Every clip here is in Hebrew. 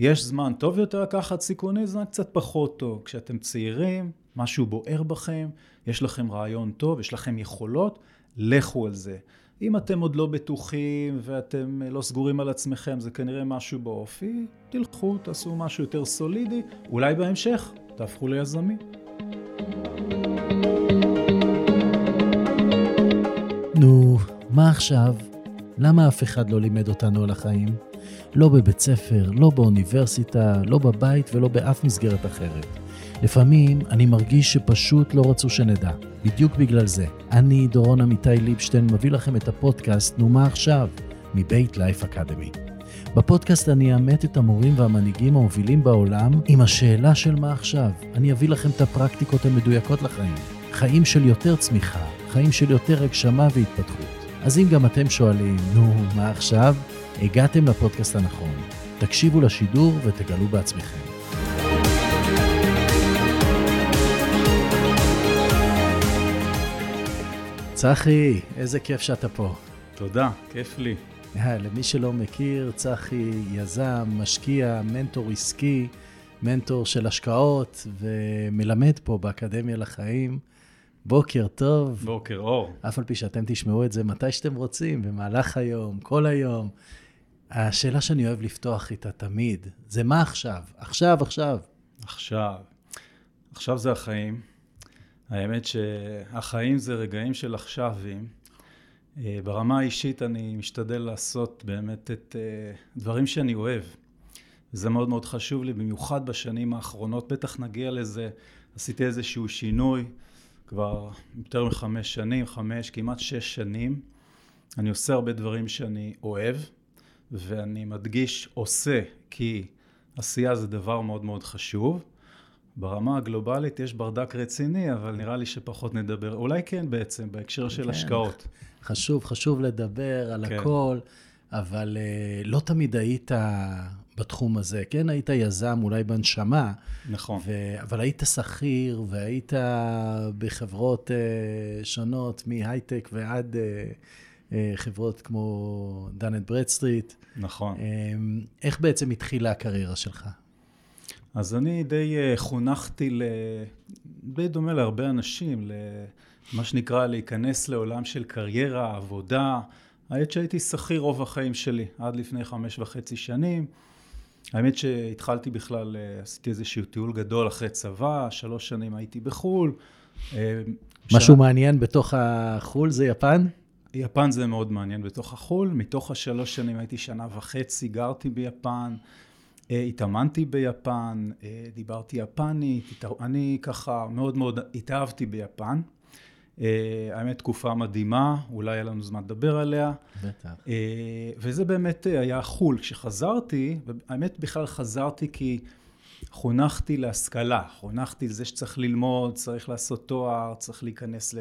יש זמן טוב יותר לקחת סיכונים, זמן קצת פחות טוב. כשאתם צעירים, משהו בוער בכם, יש לכם רעיון טוב, יש לכם יכולות, לכו על זה. אם אתם עוד לא בטוחים ואתם לא סגורים על עצמכם, זה כנראה משהו באופי, תלכו, תעשו משהו יותר סולידי, אולי בהמשך תהפכו ליזמים. נו, מה עכשיו? למה אף אחד לא לימד אותנו על החיים? לא בבית ספר, לא באוניברסיטה, לא בבית ולא באף מסגרת אחרת. לפעמים אני מרגיש שפשוט לא רצו שנדע. בדיוק בגלל זה. אני, דורון עמיתי ליבשטיין, מביא לכם את הפודקאסט "נו מה עכשיו?" מבית לייף אקדמי. בפודקאסט אני אאמת את המורים והמנהיגים המובילים בעולם עם השאלה של מה עכשיו. אני אביא לכם את הפרקטיקות המדויקות לחיים. חיים של יותר צמיחה, חיים של יותר הגשמה והתפתחות. אז אם גם אתם שואלים, נו, מה עכשיו? הגעתם לפודקאסט הנכון. תקשיבו לשידור ותגלו בעצמכם. צחי, איזה כיף שאתה פה. תודה, כיף לי. למי שלא מכיר, צחי יזם, משקיע, מנטור עסקי, מנטור של השקעות, ומלמד פה באקדמיה לחיים. בוקר טוב. בוקר אור. אף על פי שאתם תשמעו את זה מתי שאתם רוצים, במהלך היום, כל היום. השאלה שאני אוהב לפתוח איתה תמיד, זה מה עכשיו? עכשיו, עכשיו. עכשיו. עכשיו זה החיים. האמת שהחיים זה רגעים של עכשווים. אה, ברמה האישית אני משתדל לעשות באמת את אה, דברים שאני אוהב. זה מאוד מאוד חשוב לי, במיוחד בשנים האחרונות, בטח נגיע לזה, עשיתי איזשהו שינוי, כבר יותר מחמש שנים, חמש, כמעט שש שנים. אני עושה הרבה דברים שאני אוהב, ואני מדגיש עושה, כי עשייה זה דבר מאוד מאוד חשוב. ברמה הגלובלית יש ברדק רציני, אבל נראה לי שפחות נדבר. אולי כן בעצם, בהקשר של כן. השקעות. חשוב, חשוב לדבר על כן. הכל, אבל uh, לא תמיד היית בתחום הזה. כן, היית יזם אולי בנשמה. נכון. ו... אבל היית שכיר, והיית בחברות uh, שונות, מהייטק ועד uh, uh, חברות כמו דן אנד ברדסטריט. נכון. Uh, איך בעצם התחילה הקריירה שלך? אז אני די אה, חונכתי, ל... די דומה להרבה אנשים, למה שנקרא להיכנס לעולם של קריירה, עבודה. האמת שהייתי שכיר רוב החיים שלי, עד לפני חמש וחצי שנים. האמת שהתחלתי בכלל, אה, עשיתי איזשהו טיול גדול אחרי צבא, שלוש שנים הייתי בחו"ל. אה, משהו ש... מעניין בתוך החו"ל זה יפן? יפן זה מאוד מעניין בתוך החו"ל. מתוך השלוש שנים הייתי שנה וחצי, גרתי ביפן. אה, התאמנתי ביפן, אה, דיברתי יפנית, אני ככה מאוד מאוד התאהבתי ביפן. אה, האמת תקופה מדהימה, אולי היה לנו זמן לדבר עליה. בטח. וזה באמת היה חו"ל. כשחזרתי, האמת בכלל חזרתי כי חונכתי להשכלה, חונכתי לזה שצריך ללמוד, צריך לעשות תואר, צריך להיכנס ל...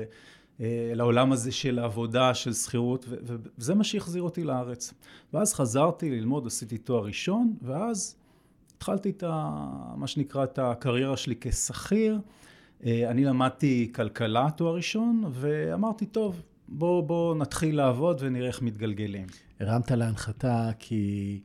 לעולם הזה של העבודה, של שכירות, וזה מה שהחזיר אותי לארץ. ואז חזרתי ללמוד, עשיתי תואר ראשון, ואז התחלתי את ה, מה שנקרא את הקריירה שלי כשכיר. אה, אני למדתי כלכלה תואר ראשון, ואמרתי, טוב, בואו בוא נתחיל לעבוד ונראה איך מתגלגלים. הרמת להנחתה כי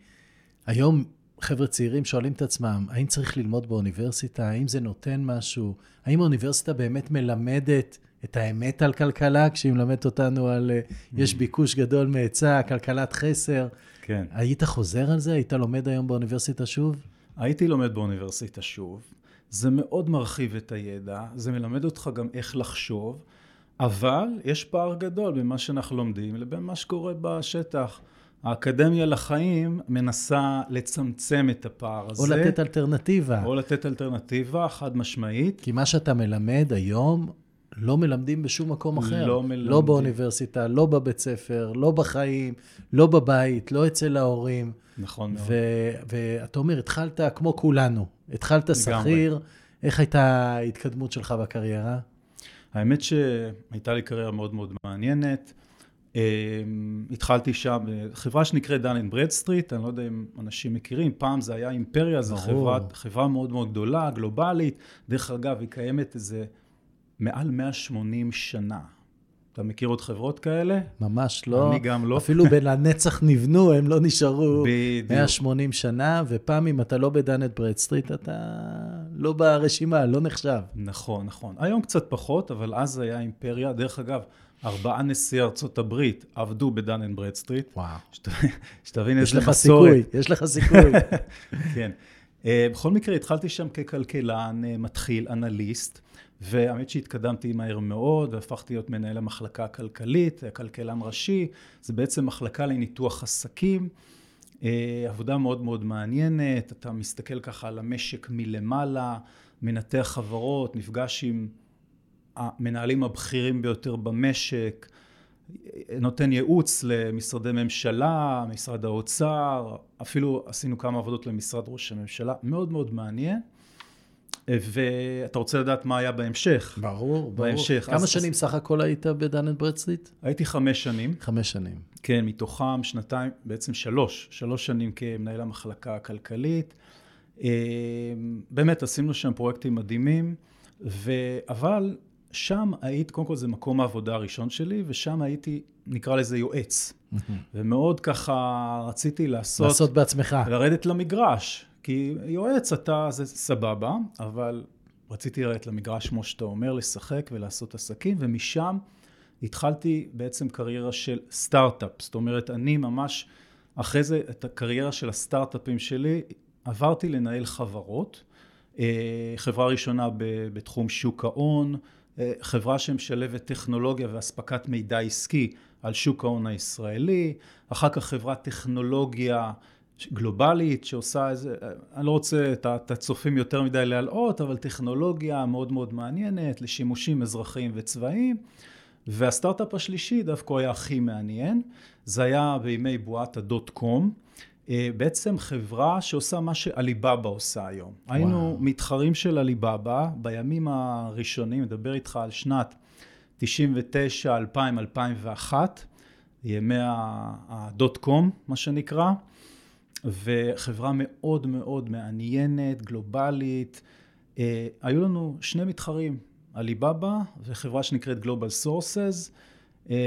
היום חבר'ה צעירים שואלים את עצמם, האם צריך ללמוד באוניברסיטה? האם זה נותן משהו? האם האוניברסיטה באמת מלמדת את האמת על כלכלה, כשהיא מלמדת אותנו על אה, יש ביקוש גדול מהיצע, כלכלת חסר? כן. היית חוזר על זה? היית לומד היום באוניברסיטה שוב? הייתי לומד באוניברסיטה שוב, זה מאוד מרחיב את הידע, זה מלמד אותך גם איך לחשוב, אבל יש פער גדול בין מה שאנחנו לומדים לבין מה שקורה בשטח. האקדמיה לחיים מנסה לצמצם את הפער הזה. או לתת אלטרנטיבה. או לתת אלטרנטיבה, חד משמעית. כי מה שאתה מלמד היום, לא מלמדים בשום מקום אחר. לא מלמדים. לא באוניברסיטה, לא בבית ספר, לא בחיים, לא בבית, לא אצל ההורים. נכון מאוד. ואתה אומר, התחלת כמו כולנו. התחלת שכיר, איך הייתה ההתקדמות שלך בקריירה? האמת שהייתה לי קריירה מאוד מאוד מעניינת. אמ, התחלתי שם, חברה שנקראת דן אנד ברדסטריט, אני לא יודע אם אנשים מכירים, פעם זה היה אימפריה, זו חברה, חברה מאוד מאוד גדולה, גלובלית. דרך אגב, היא קיימת איזה מעל 180 שנה. אתה מכיר עוד חברות כאלה? ממש לא. אני גם לא. אפילו בנצח נבנו, הם לא נשארו בדיוק. 180 שנה, ופעם אם אתה לא בדן אנד ברדסטריט, אתה לא ברשימה, לא נחשב. נכון, נכון. היום קצת פחות, אבל אז היה אימפריה. דרך אגב, ארבעה נשיאי ארצות הברית עבדו בדן אנד ברדסטריט. וואו. שת- שתבין יש איזה לך מסורת. סיכוי, יש לך סיכוי. כן. Uh, בכל מקרה, התחלתי שם ככלכלן, uh, מתחיל, אנליסט, והאמת שהתקדמתי מהר מאוד, והפכתי להיות מנהל המחלקה הכלכלית, כלכלן ראשי, זה בעצם מחלקה לניתוח עסקים, uh, עבודה מאוד מאוד מעניינת, אתה מסתכל ככה על המשק מלמעלה, מנתח חברות, נפגש עם המנהלים הבכירים ביותר במשק, נותן ייעוץ למשרדי ממשלה, משרד האוצר, אפילו עשינו כמה עבודות למשרד ראש הממשלה, מאוד מאוד מעניין. ואתה רוצה לדעת מה היה בהמשך? ברור, ברור. בהמשך. כמה אז- שנים סך הכל היית בדן אנד ברדסטריט? הייתי חמש שנים, חמש שנים. כן, מתוכם שנתיים, בעצם שלוש, שלוש שנים כמנהל המחלקה הכלכלית. אה, באמת עשינו שם פרויקטים מדהימים, ו... אבל שם היית, קודם כל זה מקום העבודה הראשון שלי, ושם הייתי, נקרא לזה יועץ. ומאוד ככה רציתי לעשות, לעשות בעצמך. לרדת למגרש, כי יועץ אתה, זה סבבה, אבל רציתי לרדת למגרש, כמו שאתה אומר, לשחק ולעשות עסקים, ומשם התחלתי בעצם קריירה של סטארט-אפ. זאת אומרת, אני ממש, אחרי זה, את הקריירה של הסטארט-אפים שלי, עברתי לנהל חברות. אה, חברה ראשונה בתחום שוק ההון, אה, חברה שמשלבת טכנולוגיה ואספקת מידע עסקי על שוק ההון הישראלי, אחר כך חברת טכנולוגיה גלובלית שעושה איזה, אני לא רוצה את הצופים יותר מדי להלאות, אבל טכנולוגיה מאוד מאוד מעניינת לשימושים אזרחיים וצבאיים. והסטארט-אפ השלישי דווקא היה הכי מעניין, זה היה בימי בועת הדוט קום. אה, בעצם חברה שעושה מה שעליבאבא עושה היום. וואו. היינו מתחרים של עליבאבא בימים הראשונים, מדבר איתך על שנת 99, 2000, 2001, ימי ה dot com, מה שנקרא, וחברה מאוד מאוד מעניינת, גלובלית. אה, היו לנו שני מתחרים, עליבאבא וחברה שנקראת גלובל סורסס,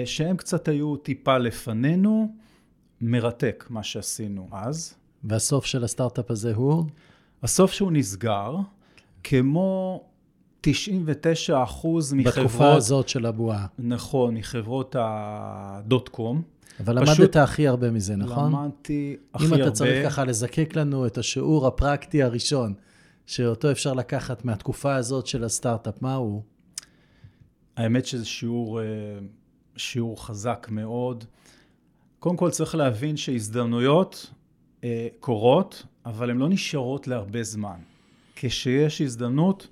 שהם קצת היו טיפה לפנינו. מרתק מה שעשינו אז. והסוף של הסטארט-אפ הזה הוא? הסוף שהוא נסגר, כמו 99 אחוז מחברות... בתקופה הזאת של הבועה. נכון, מחברות ה dot com. אבל פשוט למדת הכי הרבה מזה, נכון? למדתי הכי הרבה. אם אתה צריך ככה לזקק לנו את השיעור הפרקטי הראשון, שאותו אפשר לקחת מהתקופה הזאת של הסטארט-אפ, מה הוא? האמת שזה שיעור, אה, שיעור חזק מאוד. קודם כל צריך להבין שהזדמנויות אה, קורות, אבל הן לא נשארות להרבה זמן. כשיש הזדמנות,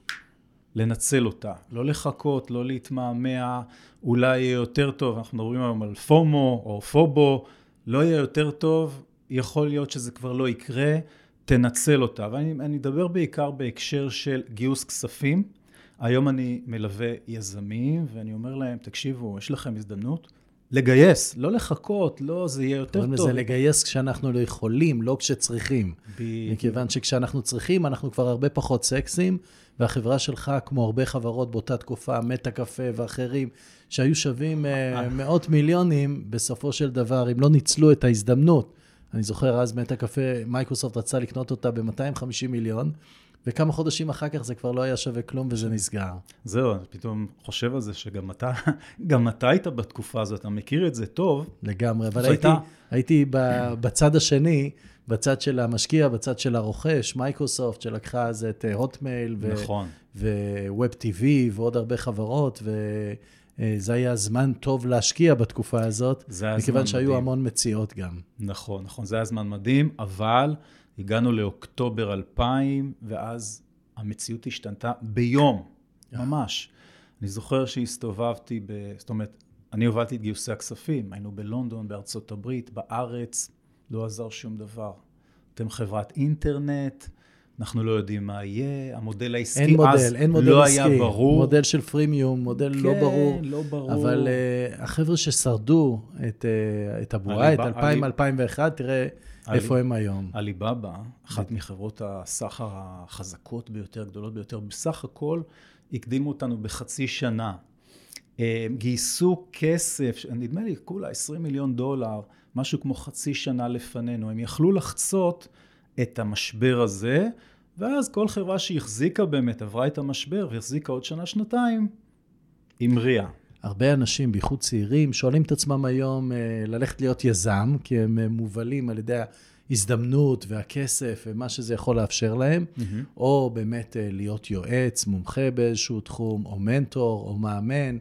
לנצל אותה. לא לחכות, לא להתמהמה, אולי יהיה יותר טוב, אנחנו מדברים היום על פומו או פובו, לא יהיה יותר טוב, יכול להיות שזה כבר לא יקרה, תנצל אותה. ואני אדבר בעיקר בהקשר של גיוס כספים. היום אני מלווה יזמים, ואני אומר להם, תקשיבו, יש לכם הזדמנות לגייס, לא לחכות, לא, זה יהיה יותר קוראים טוב. לזה לגייס כשאנחנו לא יכולים, לא כשצריכים. בדיוק. מכיוון שכשאנחנו צריכים, אנחנו כבר הרבה פחות סקסים, והחברה שלך, כמו הרבה חברות באותה תקופה, מטה קפה ואחרים, שהיו שווים אה, מאות מיליונים, בסופו של דבר, אם לא ניצלו את ההזדמנות. אני זוכר אז מטה קפה, מייקרוסופט רצה לקנות אותה ב-250 מיליון, וכמה חודשים אחר כך זה כבר לא היה שווה כלום וזה נסגר. זהו, אני פתאום חושב על זה שגם אתה, גם אתה היית בתקופה הזאת, אתה מכיר את זה טוב. לגמרי, אבל הייתי, הייתי בצד השני, בצד של המשקיע, בצד של הרוכש, מייקרוסופט, שלקחה אז את הוטמייל, ו- נכון. וווב TV ועוד הרבה חברות, וזה היה זמן טוב להשקיע בתקופה הזאת, זה מכיוון שהיו מדהים. המון מציאות גם. נכון, נכון, זה היה זמן מדהים, אבל הגענו לאוקטובר 2000, ואז המציאות השתנתה ביום, ממש. אני זוכר שהסתובבתי, ב... זאת אומרת, אני הובלתי את גיוסי הכספים, היינו בלונדון, בארצות הברית, בארץ, לא עזר שום דבר. אתם חברת אינטרנט, אנחנו לא יודעים מה יהיה, המודל העסקי אין אז מודל, אין מודל לא עסקי. היה ברור. מודל של פרימיום, מודל לא כן, ברור. לא ברור. אבל uh, החבר'ה ששרדו את, uh, את הבועה, את עליבא- 2000-2001, תראה איפה הם היום. עליבאבא, אחת מחברות הסחר החזקות ביותר, גדולות ביותר, בסך הכל הקדימו אותנו בחצי שנה. אה, גייסו כסף, נדמה לי כולה 20 מיליון דולר, משהו כמו חצי שנה לפנינו. הם יכלו לחצות את המשבר הזה, ואז כל חברה שהחזיקה באמת, עברה את המשבר והחזיקה עוד שנה-שנתיים, המריאה. הרבה אנשים, בייחוד צעירים, שואלים את עצמם היום אה, ללכת להיות יזם, כי הם אה, מובלים על ידי ההזדמנות והכסף ומה שזה יכול לאפשר להם, mm-hmm. או באמת אה, להיות יועץ, מומחה באיזשהו תחום, או מנטור, או מאמן.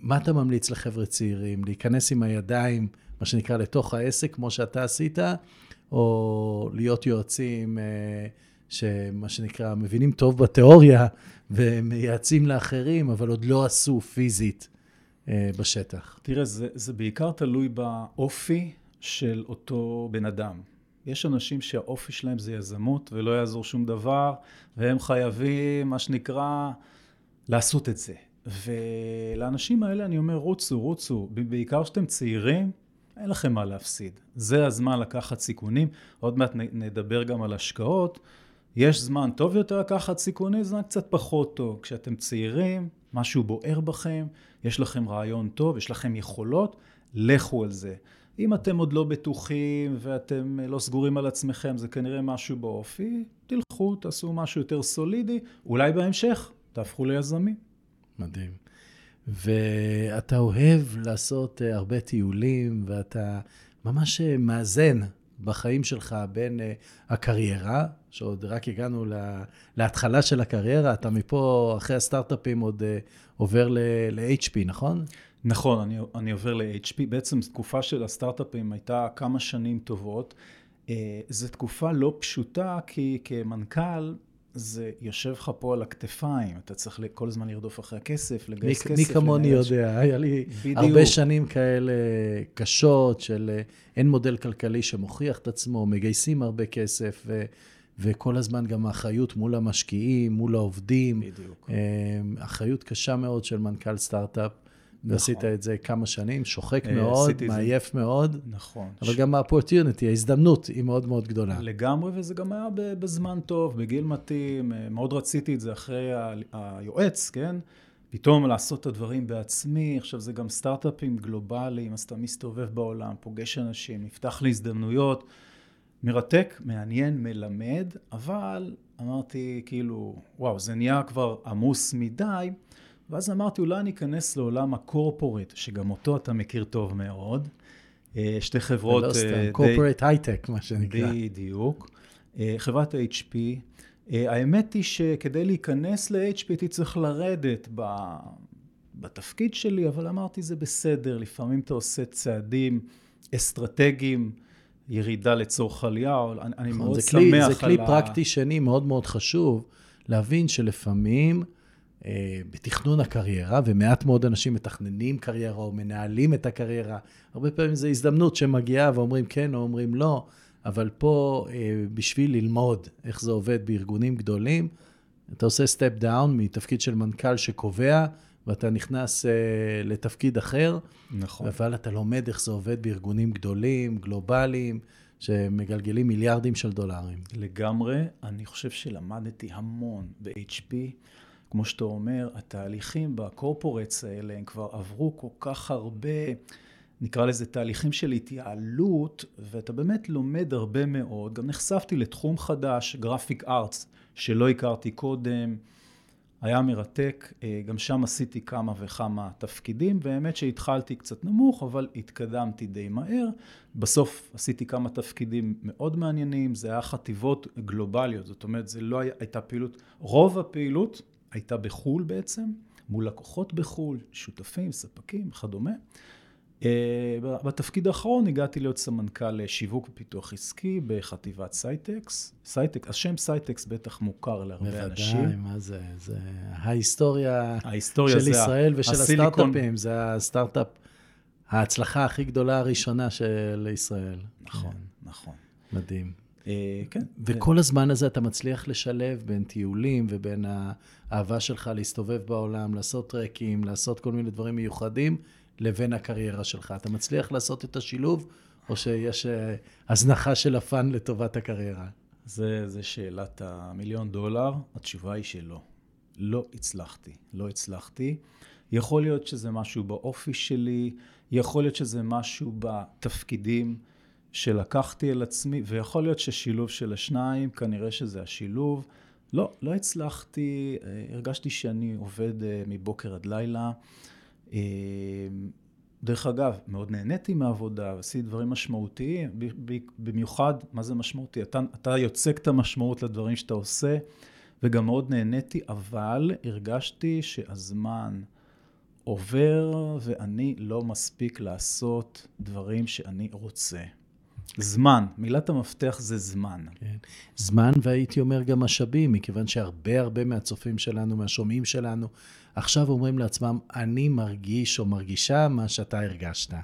מה אתה ממליץ לחבר'ה צעירים? להיכנס עם הידיים, מה שנקרא, לתוך העסק, כמו שאתה עשית, או להיות יועצים, שמה שנקרא, מבינים טוב בתיאוריה ומייעצים לאחרים, אבל עוד לא עשו פיזית אה, בשטח. תראה, זה, זה בעיקר תלוי באופי של אותו בן אדם. יש אנשים שהאופי שלהם זה יזמות ולא יעזור שום דבר, והם חייבים, מה שנקרא, לעשות את זה. ולאנשים האלה אני אומר, רוצו, רוצו, בעיקר כשאתם צעירים, אין לכם מה להפסיד. זה הזמן לקחת סיכונים. עוד מעט נדבר גם על השקעות. יש זמן טוב יותר לקחת סיכונים, זמן קצת פחות טוב. כשאתם צעירים, משהו בוער בכם, יש לכם רעיון טוב, יש לכם יכולות, לכו על זה. אם אתם עוד לא בטוחים ואתם לא סגורים על עצמכם, זה כנראה משהו באופי, תלכו, תעשו משהו יותר סולידי, אולי בהמשך תהפכו ליזמים. מדהים. ואתה אוהב לעשות אה, הרבה טיולים, ואתה ממש אה, מאזן בחיים שלך בין uh, הקריירה, שעוד רק הגענו לה, להתחלה של הקריירה, אתה מפה, אחרי הסטארט-אפים, עוד עובר ל-HP, נכון? נכון, אני, אני עובר ל-HP. בעצם תקופה של הסטארט-אפים הייתה כמה שנים טובות. זו תקופה לא פשוטה, כי כמנכ"ל, זה יושב לך פה על הכתפיים, אתה צריך כל הזמן לרדוף אחרי הכסף, לגייס מי, כסף. מי כמוני יודע, היה לי בדיוק. הרבה שנים כאלה קשות של אה, אין מודל כלכלי שמוכיח את עצמו, מגייסים הרבה כסף, ו, וכל הזמן גם האחריות מול המשקיעים, מול העובדים. בדיוק. אה, אחריות קשה מאוד של מנכ"ל סטארט-אפ. ועשית נכון. את זה כמה שנים, שוחק אה, מאוד, מעייף זה... מאוד. נכון. אבל ש... גם ה-opportunity, ההזדמנות היא מאוד מאוד גדולה. לגמרי, וזה גם היה בזמן טוב, בגיל מתאים, אה, מאוד רציתי את זה אחרי היועץ, כן? פתאום לעשות את הדברים בעצמי, עכשיו זה גם סטארט-אפים גלובליים, אז אתה מסתובב בעולם, פוגש אנשים, נפתח לי הזדמנויות. מרתק, מעניין, מלמד, אבל אמרתי כאילו, וואו, זה נהיה כבר עמוס מדי. ואז אמרתי, אולי אני אכנס לעולם הקורפורט, שגם אותו אתה מכיר טוב מאוד. אה, שתי חברות... ולא סתם, קורפורט הייטק, מה שנקרא. בדיוק. אה, חברת HP. אה, האמת היא שכדי להיכנס ל-HP הייתי צריך לרדת ב... בתפקיד שלי, אבל אמרתי, זה בסדר, לפעמים אתה עושה צעדים אסטרטגיים, ירידה לצורך עלייה, אני נכון, מאוד שמח על ה... זה כלי פרקטי שני מאוד מאוד חשוב, להבין שלפעמים... אה, בתכנון הקריירה, ומעט מאוד אנשים מתכננים קריירה או מנהלים את הקריירה. הרבה פעמים זו הזדמנות שמגיעה ואומרים כן או אומרים לא, אבל פה אה, בשביל ללמוד איך זה עובד בארגונים גדולים, אתה עושה step down מתפקיד של מנכ"ל שקובע, ואתה נכנס uh, לתפקיד אחר. נכון. אבל אתה לומד איך זה עובד בארגונים גדולים, גלובליים, שמגלגלים מיליארדים של דולרים. לגמרי. אני חושב שלמדתי המון ב-HP. כמו שאתה אומר, התהליכים ב corporates האלה, הם כבר עברו כל כך הרבה, נקרא לזה תהליכים של התייעלות, ואתה באמת לומד הרבה מאוד. גם נחשפתי לתחום חדש, גרפיק ארטס, שלא הכרתי קודם. היה מרתק, אה, גם שם עשיתי כמה וכמה תפקידים, והאמת שהתחלתי קצת נמוך, אבל התקדמתי די מהר. בסוף עשיתי כמה תפקידים מאוד מעניינים, זה היה חטיבות גלובליות, זאת אומרת, זה לא הייתה פעילות, רוב הפעילות הייתה בחו"ל בעצם, מול לקוחות בחו"ל, שותפים, ספקים וכדומה. אה, בתפקיד האחרון הגעתי להיות סמנכ"ל שיווק ופיתוח עסקי בחטיבת סייטקס. סייטקס, השם סייטקס בטח מוכר להרבה בוודאי, אנשים. בוודאי, מה זה? זה ההיסטוריה, ההיסטוריה של ישראל ושל הסיליקון... הסטארט-אפים, זה הסטארט-אפ, ההצלחה הכי גדולה הראשונה של ישראל. נכון, כן. נכון. מדהים. אה, כן. וכל הזמן הזה אתה מצליח לשלב בין טיולים ובין האהבה שלך להסתובב בעולם, לעשות טרקים, לעשות כל מיני דברים מיוחדים, לבין הקריירה שלך. אתה מצליח לעשות את השילוב, או שיש אה, הזנחה של הפאן לטובת הקריירה? זה, זה שאלת המיליון דולר, התשובה היא שלא. לא הצלחתי, לא הצלחתי. יכול להיות שזה משהו באופי שלי, יכול להיות שזה משהו בתפקידים שלקחתי על עצמי, ויכול להיות ששילוב של השניים, כנראה שזה השילוב. לא, לא הצלחתי, אה, הרגשתי שאני עובד אה, מבוקר עד לילה. אה, דרך אגב, מאוד נהניתי מהעבודה, עשיתי דברים משמעותיים, במיוחד, מה זה משמעותי? אתה, אתה יוצק את המשמעות לדברים שאתה עושה, וגם מאוד נהניתי, אבל הרגשתי שהזמן עובר ואני לא מספיק לעשות דברים שאני רוצה. זמן, מילת המפתח זה זמן. כן. זמן, והייתי אומר גם משאבים, מכיוון שהרבה הרבה מהצופים שלנו, מהשומעים שלנו, עכשיו אומרים לעצמם, אני מרגיש או מרגישה מה שאתה הרגשת.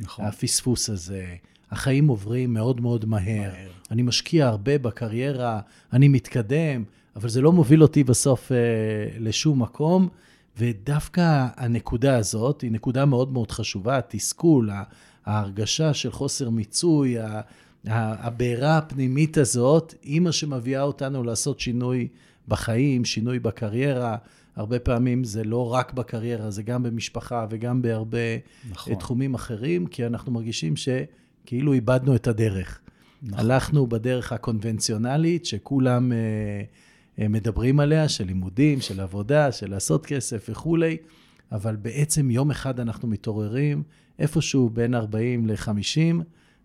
נכון. הפספוס הזה, החיים עוברים מאוד מאוד מהר. מהר. אני משקיע הרבה בקריירה, אני מתקדם, אבל זה לא מוביל אותי בסוף אה, לשום מקום. ודווקא הנקודה הזאת היא נקודה מאוד מאוד חשובה, התסכול, ההרגשה של חוסר מיצוי, הבעירה הפנימית הזאת, היא מה שמביאה אותנו לעשות שינוי בחיים, שינוי בקריירה. הרבה פעמים זה לא רק בקריירה, זה גם במשפחה וגם בהרבה נכון. תחומים אחרים, כי אנחנו מרגישים שכאילו איבדנו את הדרך. נכון. הלכנו בדרך הקונבנציונלית, שכולם uh, מדברים עליה, של לימודים, של עבודה, של לעשות כסף וכולי, אבל בעצם יום אחד אנחנו מתעוררים איפשהו בין 40 ל-50,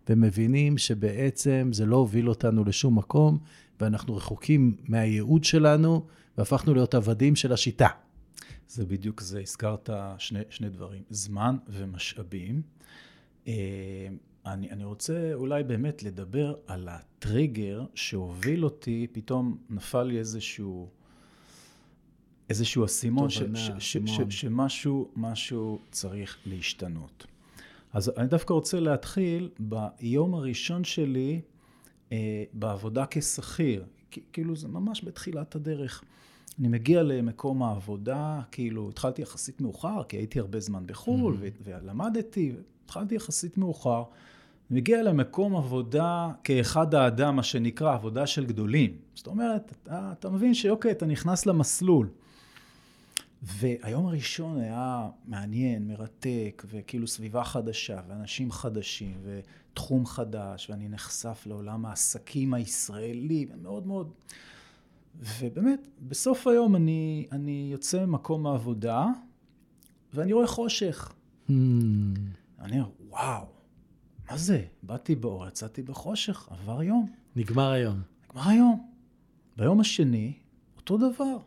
ומבינים שבעצם זה לא הוביל אותנו לשום מקום, ואנחנו רחוקים מהייעוד שלנו, והפכנו להיות עבדים של השיטה. זה בדיוק זה, הזכרת שני, שני דברים, זמן ומשאבים. אה, אני, אני רוצה אולי באמת לדבר על הטריגר שהוביל אותי, פתאום נפל לי איזשהו, איזשהו אסימון, שמשהו משהו צריך להשתנות. אז אני דווקא רוצה להתחיל ביום הראשון שלי אה, בעבודה כשכיר, כאילו זה ממש בתחילת הדרך. אני מגיע למקום העבודה, כאילו התחלתי יחסית מאוחר, כי הייתי הרבה זמן בחו"ל mm-hmm. ולמדתי, התחלתי יחסית מאוחר. אני מגיע למקום עבודה כאחד האדם, מה שנקרא עבודה של גדולים. זאת אומרת, אתה, אתה מבין שאוקיי, אתה נכנס למסלול. והיום הראשון היה מעניין, מרתק, וכאילו סביבה חדשה, ואנשים חדשים, ותחום חדש, ואני נחשף לעולם העסקים הישראלי, ומאוד מאוד... ובאמת, בסוף היום אני, אני יוצא ממקום העבודה, ואני רואה חושך. Hmm. אני אומר, וואו, מה זה? באתי באור, יצאתי בחושך, עבר יום. נגמר היום. נגמר היום. ביום השני, אותו דבר.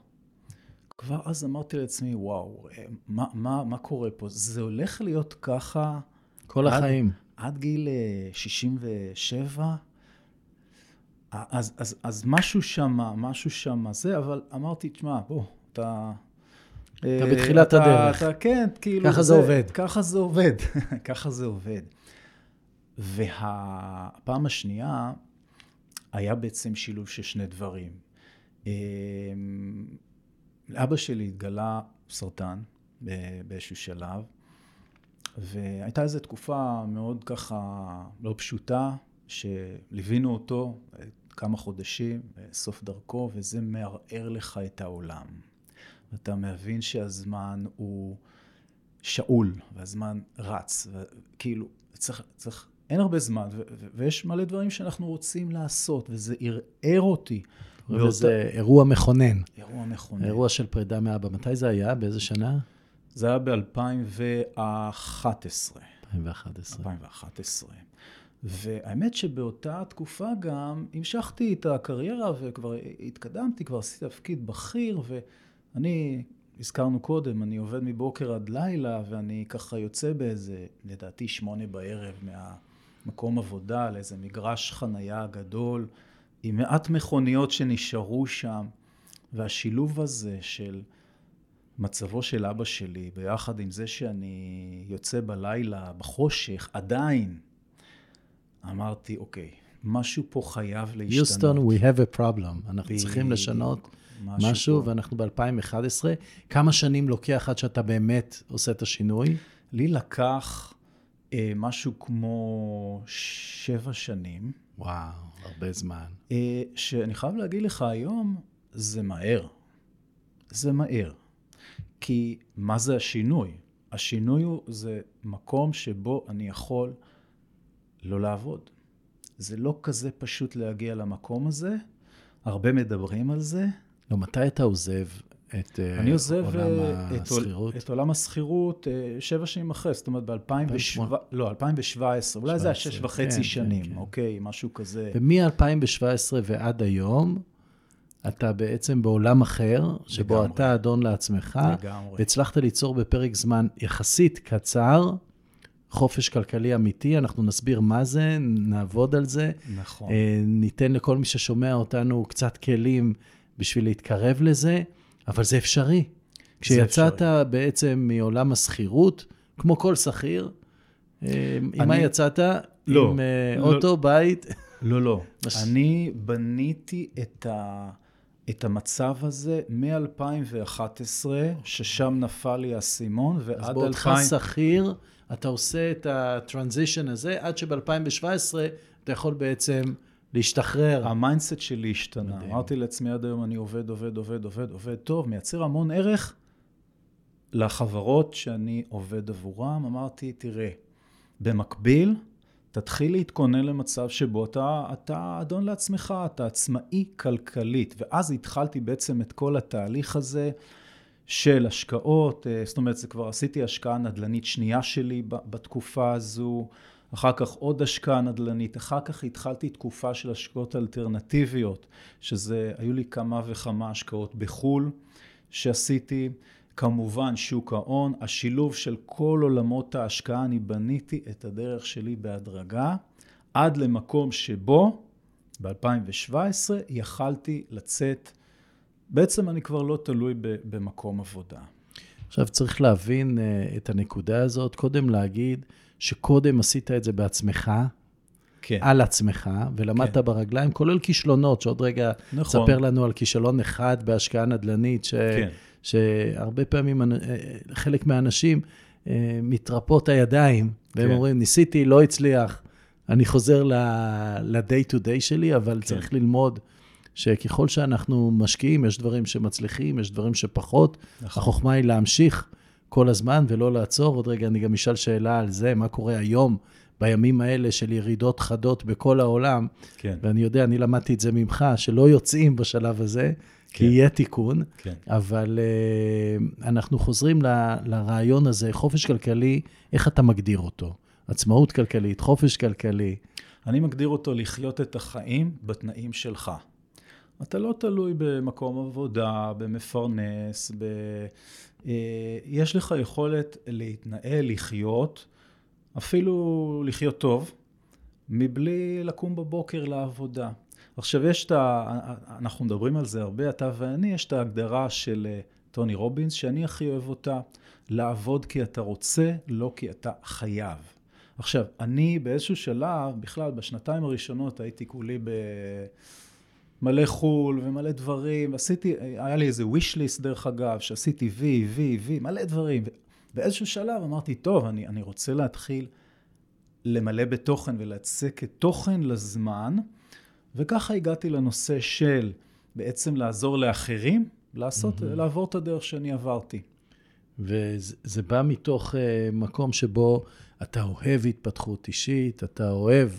כבר אז אמרתי לעצמי, וואו, מה, מה, מה קורה פה? זה הולך להיות ככה... כל עד, החיים. עד גיל 67? אה, אז, אז, אז משהו שם, משהו שם זה, אבל אמרתי, תשמע, בוא, אתה... אתה אה, בתחילת אתה, הדרך. אתה, כן, כאילו... ככה זה, זה עובד. ככה זה עובד, ככה זה עובד. והפעם השנייה היה בעצם שילוב של שני דברים. לאבא שלי התגלה סרטן באיזשהו שלב, והייתה איזו תקופה מאוד ככה לא פשוטה, שליווינו אותו כמה חודשים, סוף דרכו, וזה מערער לך את העולם. ואתה מבין שהזמן הוא שאול, והזמן רץ, וכאילו, צריך, צריך, אין הרבה זמן, ו- ו- ויש מלא דברים שאנחנו רוצים לעשות, וזה ערער אותי. לזה אירוע מכונן. אירוע מכונן. אירוע של פרידה מאבא. מתי זה היה? באיזה שנה? זה היה ב-2011. 2011. 2011. והאמת שבאותה תקופה גם המשכתי את הקריירה וכבר התקדמתי, כבר עשיתי תפקיד בכיר, ואני, הזכרנו קודם, אני עובד מבוקר עד לילה, ואני ככה יוצא באיזה, לדעתי, שמונה בערב מהמקום עבודה לאיזה מגרש חנייה גדול. עם מעט מכוניות שנשארו שם, והשילוב הזה של מצבו של אבא שלי, ביחד עם זה שאני יוצא בלילה, בחושך, עדיין, אמרתי, אוקיי, משהו פה חייב להשתנות. יוסטון, we have a problem. אנחנו ב- צריכים לשנות משהו, משהו ואנחנו ב-2011. כמה שנים לוקח עד שאתה באמת עושה את השינוי? לי לקח אה, משהו כמו שבע שנים. וואו, הרבה זמן. אה, שאני חייב להגיד לך, היום זה מהר. זה מהר. כי מה זה השינוי? השינוי הוא, זה מקום שבו אני יכול לא לעבוד. זה לא כזה פשוט להגיע למקום הזה, הרבה מדברים על זה. לא, מתי אתה עוזב את אה, אני עוזב עולם אה, את, עול- השכירות? את עולם השכירות אה, שבע שנים אחרי, זאת אומרת ב-2017, לא, 2017, אולי זה היה 17, שש וחצי כן, שנים, כן, כן. אוקיי, משהו כזה. ומ-2017 ועד היום, אתה בעצם בעולם אחר, שבו לגמרי. אתה אדון לעצמך, לגמרי. והצלחת ליצור בפרק זמן יחסית קצר חופש כלכלי אמיתי. אנחנו נסביר מה זה, נעבוד על זה. נכון. ניתן לכל מי ששומע אותנו קצת כלים בשביל להתקרב לזה, אבל זה אפשרי. כשיצאת בעצם מעולם השכירות, כמו כל שכיר, אה, עם מה יצאת? לא, עם אה, לא. אוטו, בית? לא, לא. אני בניתי את, ה, את המצב הזה מ-2011, ששם נפל לי האסימון, אז ועד בעודך 2000... שכיר, אתה עושה את ה transition הזה, עד שב-2017 אתה יכול בעצם להשתחרר. ה mindset שלי השתנה. מדהים. אמרתי לעצמי עד היום, אני עובד, עובד, עובד, עובד, עובד טוב, מייצר המון ערך לחברות שאני עובד עבורם. אמרתי, תראה, במקביל, תתחיל להתכונן למצב שבו אתה, אתה אדון לעצמך, אתה עצמאי כלכלית. ואז התחלתי בעצם את כל התהליך הזה של השקעות, אה, זאת אומרת, זה כבר עשיתי השקעה נדל"נית שנייה שלי בתקופה הזו, אחר כך עוד השקעה נדל"נית, אחר כך התחלתי תקופה של השקעות אלטרנטיביות, שזה, היו לי כמה וכמה השקעות בחו"ל שעשיתי. כמובן שוק ההון, השילוב של כל עולמות ההשקעה, אני בניתי את הדרך שלי בהדרגה, עד למקום שבו ב-2017 יכלתי לצאת, בעצם אני כבר לא תלוי במקום עבודה. עכשיו צריך להבין uh, את הנקודה הזאת, קודם להגיד שקודם עשית את זה בעצמך, כן, על עצמך, ולמדת כן. ברגליים, כולל כישלונות, שעוד רגע נכון. תספר לנו על כישלון אחד בהשקעה נדל"נית, ש... כן. שהרבה פעמים אנ- אה, חלק מהאנשים אה, מתרפות הידיים, והם כן. אומרים, ניסיתי, לא הצליח, אני חוזר ל-day to day שלי, אבל כן. צריך ללמוד שככל שאנחנו משקיעים, יש דברים שמצליחים, יש דברים שפחות. נכון. החוכמה היא להמשיך כל הזמן ולא לעצור. עוד רגע אני גם אשאל שאלה על זה, מה קורה היום, בימים האלה של ירידות חדות בכל העולם. כן, ואני יודע, אני למדתי את זה ממך, שלא יוצאים בשלב הזה, כי כן. יהיה תיקון. כן. אבל uh, אנחנו חוזרים ל, לרעיון הזה, חופש כלכלי, איך אתה מגדיר אותו? עצמאות כלכלית, חופש כלכלי. אני מגדיר אותו לחיות את החיים בתנאים שלך. אתה לא תלוי במקום עבודה, במפרנס, ב... אה, יש לך יכולת להתנהל, לחיות, אפילו לחיות טוב, מבלי לקום בבוקר לעבודה. עכשיו, יש את ה... אנחנו מדברים על זה הרבה, אתה ואני, יש את ההגדרה של אה, טוני רובינס, שאני הכי אוהב אותה, לעבוד כי אתה רוצה, לא כי אתה חייב. עכשיו, אני באיזשהו שלב, בכלל, בשנתיים הראשונות הייתי כולי במלא חו"ל ומלא דברים. עשיתי, היה לי איזה wish list, דרך אגב, שעשיתי וי, וי, וי, מלא דברים. באיזשהו שלב אמרתי, טוב, אני, אני רוצה להתחיל למלא בתוכן ולצק את תוכן לזמן, וככה הגעתי לנושא של בעצם לעזור לאחרים, לעשות, mm-hmm. לעבור את הדרך שאני עברתי. וזה זה בא מתוך uh, מקום שבו אתה אוהב התפתחות אישית, אתה אוהב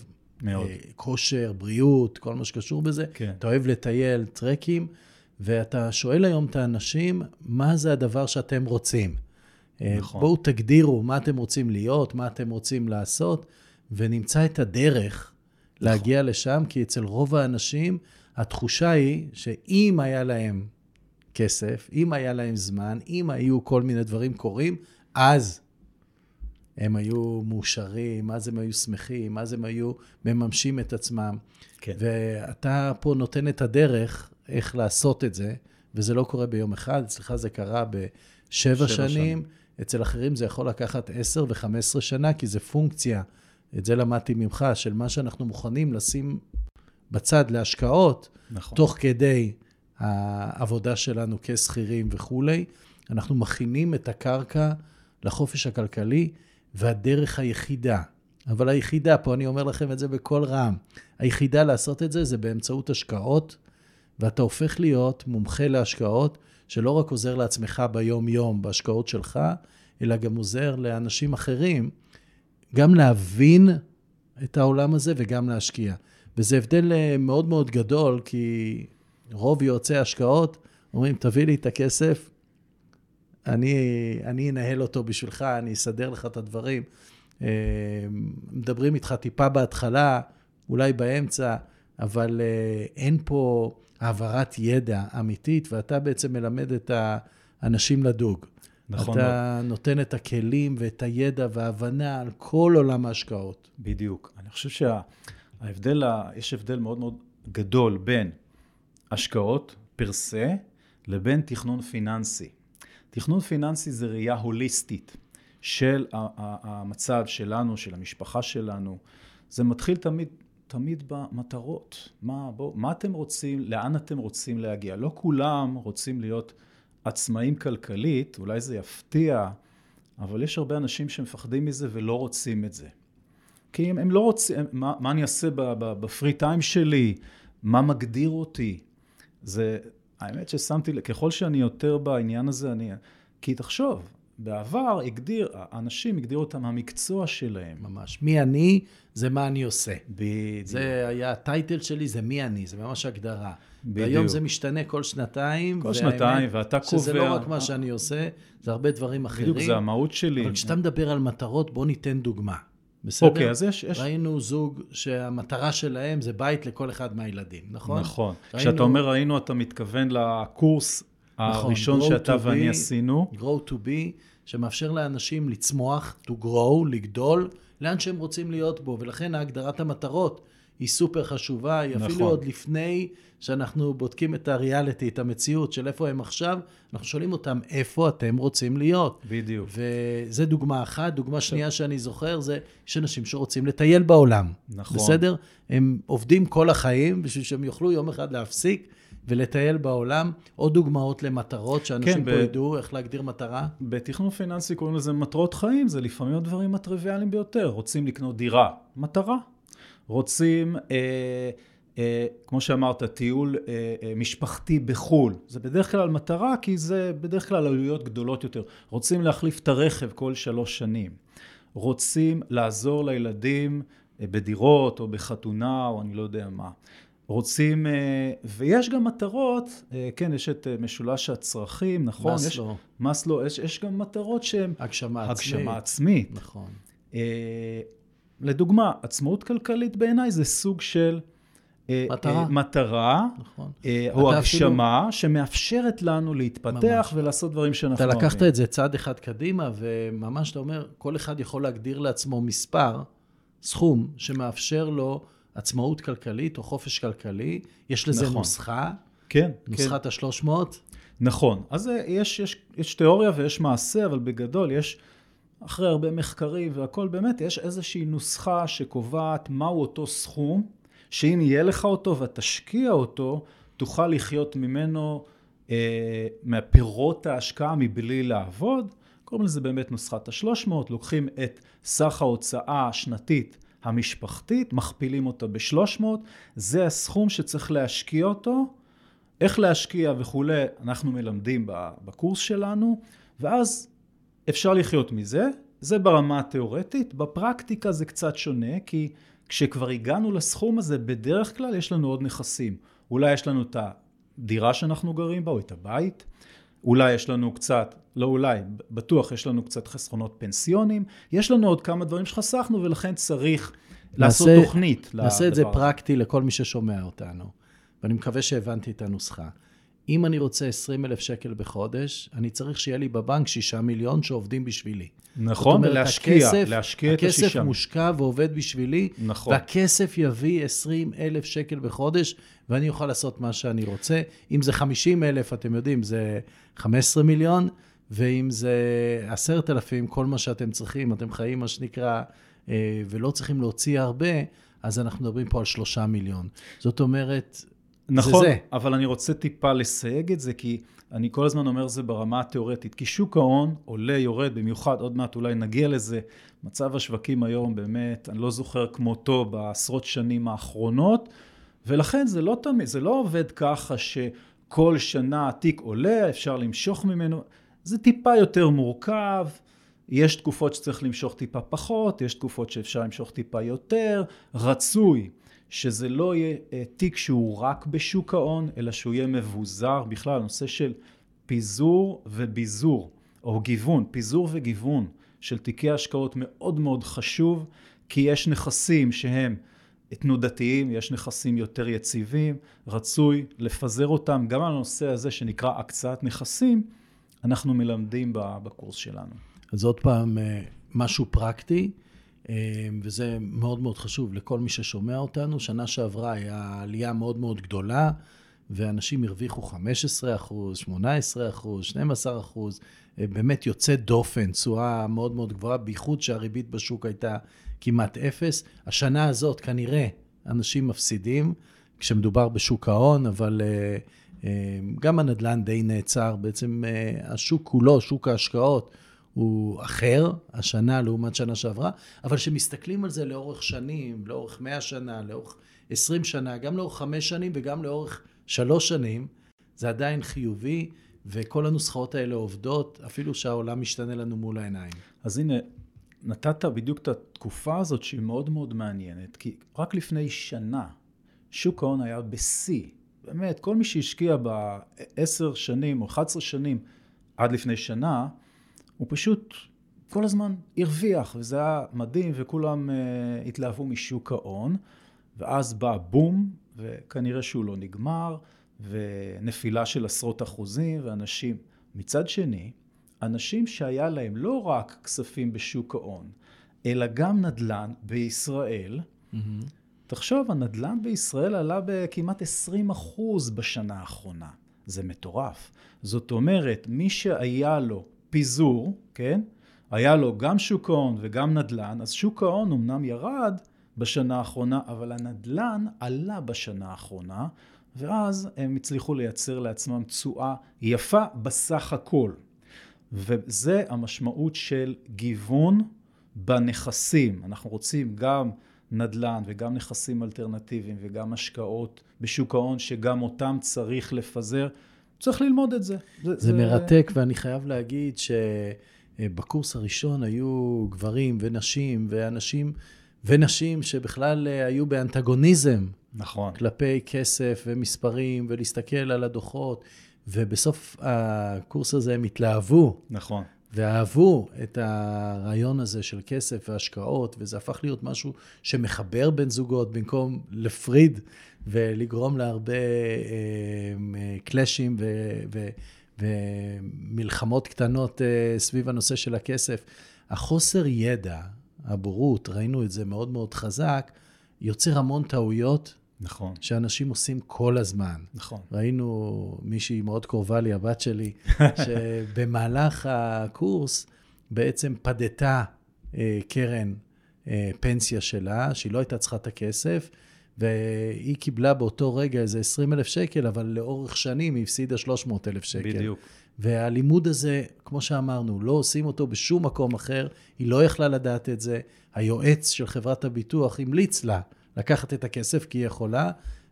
מאוד. אה, כושר, בריאות, כל מה שקשור בזה. כן. אתה אוהב לטייל, טרקים, ואתה שואל היום את האנשים, מה זה הדבר שאתם רוצים? אה, נכון. בואו תגדירו מה אתם רוצים להיות, מה אתם רוצים לעשות, ונמצא את הדרך להגיע לשם, כי אצל רוב האנשים התחושה היא שאם היה להם כסף, אם היה להם זמן, אם היו כל מיני דברים קורים, אז הם היו מאושרים, אז הם היו שמחים, אז הם היו מממשים את עצמם. כן. ואתה פה נותן את הדרך איך לעשות את זה, וזה לא קורה ביום אחד, אצלך זה קרה בשבע שבע שנים, שנים. אצל אחרים זה יכול לקחת עשר וחמש עשרה שנה, כי זה פונקציה, את זה למדתי ממך, של מה שאנחנו מוכנים לשים בצד להשקעות, נכון. תוך כדי העבודה שלנו כשכירים וכולי, אנחנו מכינים את הקרקע לחופש הכלכלי, והדרך היחידה, אבל היחידה, פה אני אומר לכם את זה בקול רם, היחידה לעשות את זה זה באמצעות השקעות, ואתה הופך להיות מומחה להשקעות, שלא רק עוזר לעצמך ביום-יום בהשקעות שלך, אלא גם עוזר לאנשים אחרים גם להבין את העולם הזה וגם להשקיע. וזה הבדל אה, מאוד מאוד גדול, כי רוב יועצי ההשקעות אומרים, תביא לי את הכסף, אני, אני אנהל אותו בשבילך, אני אסדר לך את הדברים. אה, מדברים איתך טיפה בהתחלה, אולי באמצע, אבל אה, אין פה העברת ידע אמיתית, ואתה בעצם מלמד את האנשים לדוג. נכון. אתה נותן את הכלים ואת הידע וההבנה על כל עולם ההשקעות. בדיוק. אני חושב שההבדל, יש הבדל מאוד מאוד גדול בין השקעות פר סה לבין תכנון פיננסי. תכנון פיננסי זה ראייה הוליסטית של המצב שלנו, של המשפחה שלנו. זה מתחיל תמיד, תמיד במטרות. מה, בוא, מה אתם רוצים, לאן אתם רוצים להגיע? לא כולם רוצים להיות עצמאים כלכלית, אולי זה יפתיע, אבל יש הרבה אנשים שמפחדים מזה ולא רוצים את זה. כי הם, הם לא רוצים, מה, מה אני אעשה בפרי טיים שלי? מה מגדיר אותי? זה, האמת ששמתי, ככל שאני יותר בעניין הזה, אני... כי תחשוב, בעבר הגדיר, האנשים הגדירו אותם המקצוע שלהם. ממש. מי אני, זה מה אני עושה. בדיוק. זה היה הטייטל שלי, זה מי אני, זה ממש הגדרה. בדיוק. והיום זה משתנה כל שנתיים. כל שנתיים, ואתה קובע... שזה לא רק מה שאני עושה, זה הרבה דברים אחרים. בדיוק, זה המהות שלי. אבל כשאתה מדבר על מטרות, בוא ניתן דוגמה. בסדר? אוקיי, אז יש, יש... ראינו זוג שהמטרה שלהם זה בית לכל אחד מהילדים, נכון? נכון. ראינו... כשאתה אומר ראינו, אתה מתכוון לקורס נכון, הראשון שאתה ואני be, עשינו. Grow to be, שמאפשר לאנשים לצמוח, to grow, לגדול, לאן שהם רוצים להיות בו, ולכן הגדרת המטרות היא סופר חשובה, היא נכון. אפילו עוד לפני שאנחנו בודקים את הריאליטי, את המציאות של איפה הם עכשיו, אנחנו שואלים אותם איפה אתם רוצים להיות. בדיוק. וזה דוגמה אחת. דוגמה שנייה שאני זוכר זה, יש אנשים שרוצים לטייל בעולם. נכון. בסדר? הם עובדים כל החיים בשביל שהם יוכלו יום אחד להפסיק. ולטייל בעולם. עוד דוגמאות למטרות, שאנשים כן, פה ב... ידעו איך להגדיר מטרה? בתכנון פיננסי קוראים לזה מטרות חיים, זה לפעמים הדברים הטריוויאליים ביותר. רוצים לקנות דירה, מטרה. רוצים, אה, אה, כמו שאמרת, טיול אה, אה, משפחתי בחו"ל. זה בדרך כלל מטרה, כי זה בדרך כלל עלויות גדולות יותר. רוצים להחליף את הרכב כל שלוש שנים. רוצים לעזור לילדים אה, בדירות או בחתונה או אני לא יודע מה. רוצים, אה, ויש גם מטרות, אה, כן, יש את משולש הצרכים, נכון? מסלו. יש, מסלו, יש, יש גם מטרות שהן... הגשמה עצמית. הגשמה עצמית. נכון. לדוגמה, עצמאות כלכלית בעיניי זה סוג של... אה, מטרה. מטרה, נכון. אה, או הגשמה אפילו... שמאפשרת לנו להתפתח ממש. ולעשות דברים שאנחנו אוהבים. אתה לקחת את זה צעד אחד קדימה, וממש אתה אומר, כל אחד יכול להגדיר לעצמו מספר, סכום, שמאפשר לו עצמאות כלכלית או חופש כלכלי. יש לזה נכון. נוסחה. כן. נוסחת כן. ה-300. נכון. אז אה, יש, יש, יש תיאוריה ויש מעשה, אבל בגדול יש... אחרי הרבה מחקרים והכל, באמת יש איזושהי נוסחה שקובעת מהו אותו סכום, שאם יהיה לך אותו ותשקיע אותו, תוכל לחיות ממנו, אה, מהפירות ההשקעה מבלי לעבוד. קוראים לזה באמת נוסחת השלוש מאות, לוקחים את סך ההוצאה השנתית המשפחתית, מכפילים אותה בשלוש מאות, זה הסכום שצריך להשקיע אותו. איך להשקיע וכולי, אנחנו מלמדים בקורס שלנו, ואז אפשר לחיות מזה, זה ברמה התיאורטית. בפרקטיקה זה קצת שונה, כי כשכבר הגענו לסכום הזה, בדרך כלל יש לנו עוד נכסים. אולי יש לנו את הדירה שאנחנו גרים בה, או את הבית. אולי יש לנו קצת, לא אולי, בטוח יש לנו קצת חסכונות פנסיונים. יש לנו עוד כמה דברים שחסכנו, ולכן צריך לעשות נעשה, תוכנית. נעשה את זה פרקטי לכל מי ששומע אותנו, ואני מקווה שהבנתי את הנוסחה. אם אני רוצה 20 אלף שקל בחודש, אני צריך שיהיה לי בבנק 6 מיליון שעובדים בשבילי. נכון, ולהשקיע, להשקיע את השישה. הכסף מושקע ועובד בשבילי, נכון. והכסף יביא 20 אלף שקל בחודש, ואני אוכל לעשות מה שאני רוצה. אם זה 50 אלף, אתם יודעים, זה 15 מיליון, ואם זה 10,000, כל מה שאתם צריכים, אתם חיים, מה שנקרא, אה, ולא צריכים להוציא הרבה, אז אנחנו מדברים פה על 3 מיליון. זאת אומרת, נכון, זה זה. אבל אני רוצה טיפה לסייג את זה, כי אני כל הזמן אומר זה ברמה התיאורטית. כי שוק ההון עולה, יורד, במיוחד, עוד מעט אולי נגיע לזה. מצב השווקים היום באמת, אני לא זוכר כמותו בעשרות שנים האחרונות, ולכן זה לא תמיד, זה לא עובד ככה ש... כל שנה התיק עולה, אפשר למשוך ממנו. זה טיפה יותר מורכב, יש תקופות שצריך למשוך טיפה פחות, יש תקופות שאפשר למשוך טיפה יותר. רצוי שזה לא יהיה אה, תיק שהוא רק בשוק ההון, אלא שהוא יהיה מבוזר. בכלל, נושא של פיזור וביזור, או גיוון, פיזור וגיוון של תיקי השקעות מאוד מאוד חשוב, כי יש נכסים שהם תנודתיים, יש נכסים יותר יציבים, רצוי לפזר אותם. גם על הנושא הזה שנקרא הקצאת נכסים, אנחנו מלמדים בקורס שלנו. אז עוד פעם, אה, משהו פרקטי, וזה מאוד מאוד חשוב לכל מי ששומע אותנו. שנה שעברה היה עלייה מאוד מאוד גדולה, ואנשים הרוויחו 15 אחוז, 18 אחוז, 12 אחוז, אה, באמת יוצא דופן, תשואה מאוד מאוד גבוהה, בייחוד שהריבית בשוק הייתה כמעט אפס. השנה הזאת כנראה אנשים מפסידים כשמדובר בשוק ההון, אבל גם הנדל"ן די נעצר. בעצם השוק כולו, שוק ההשקעות, הוא אחר, השנה לעומת שנה שעברה, אבל כשמסתכלים על זה לאורך שנים, לאורך 100 שנה, לאורך 20 שנה, גם לאורך 5 שנים וגם לאורך 3 שנים, זה עדיין חיובי, וכל הנוסחאות האלה עובדות, אפילו שהעולם משתנה לנו מול העיניים. אז הנה, נתת בדיוק את התקופה הזאת שהיא מאוד מאוד מעניינת, כי רק לפני שנה שוק ההון היה בשיא. באמת, כל מי שהשקיע בעשר שנים או 11 שנים עד לפני שנה, הוא פשוט כל הזמן הרוויח, וזה היה מדהים, וכולם uh, התלהבו משוק ההון, ואז בא בום, וכנראה שהוא לא נגמר, ונפילה של עשרות אחוזים, ואנשים... מצד שני, אנשים שהיה להם לא רק כספים בשוק ההון, אלא גם נדל"ן בישראל, mm-hmm. תחשוב, הנדל"ן בישראל עלה בכמעט 20 אחוז בשנה האחרונה. זה מטורף. זאת אומרת, מי שהיה לו פיזור, כן? היה לו גם שוק ההון וגם נדל"ן, אז שוק ההון אמנם ירד בשנה האחרונה, אבל הנדל"ן עלה בשנה האחרונה, ואז הם הצליחו לייצר לעצמם תשואה יפה בסך הכל. וזה המשמעות של גיוון בנכסים. אנחנו רוצים גם נדל"ן וגם נכסים אלטרנטיביים וגם השקעות בשוק ההון, שגם אותם צריך לפזר. צריך ללמוד את זה. זה, זה, זה מרתק, ואני חייב להגיד שבקורס הראשון היו גברים ונשים ואנשים ונשים שבכלל היו באנטגוניזם. נכון. כלפי כסף ומספרים, ולהסתכל על הדוחות, ובסוף הקורס הזה הם התלהבו. נכון. ואהבו את הרעיון הזה של כסף והשקעות, וזה הפך להיות משהו שמחבר בין זוגות במקום לפריד ולגרום להרבה קלאשים אה, ומלחמות קטנות אה, סביב הנושא של הכסף. החוסר ידע, הבורות, ראינו את זה מאוד מאוד חזק, יוצר המון טעויות. נכון. שאנשים עושים כל הזמן. נכון. ראינו מישהי מאוד קרובה לי, הבת שלי, שבמהלך הקורס בעצם פדתה אה, קרן אה, פנסיה שלה, שהיא לא הייתה צריכה את הכסף, והיא קיבלה באותו רגע איזה 20 אלף שקל, אבל לאורך שנים היא הפסידה 300 אלף שקל. בדיוק. והלימוד הזה, כמו שאמרנו, לא עושים אותו בשום מקום אחר, היא לא יכלה לדעת את זה. היועץ של חברת הביטוח המליץ לה לקחת את הכסף כי היא יכולה,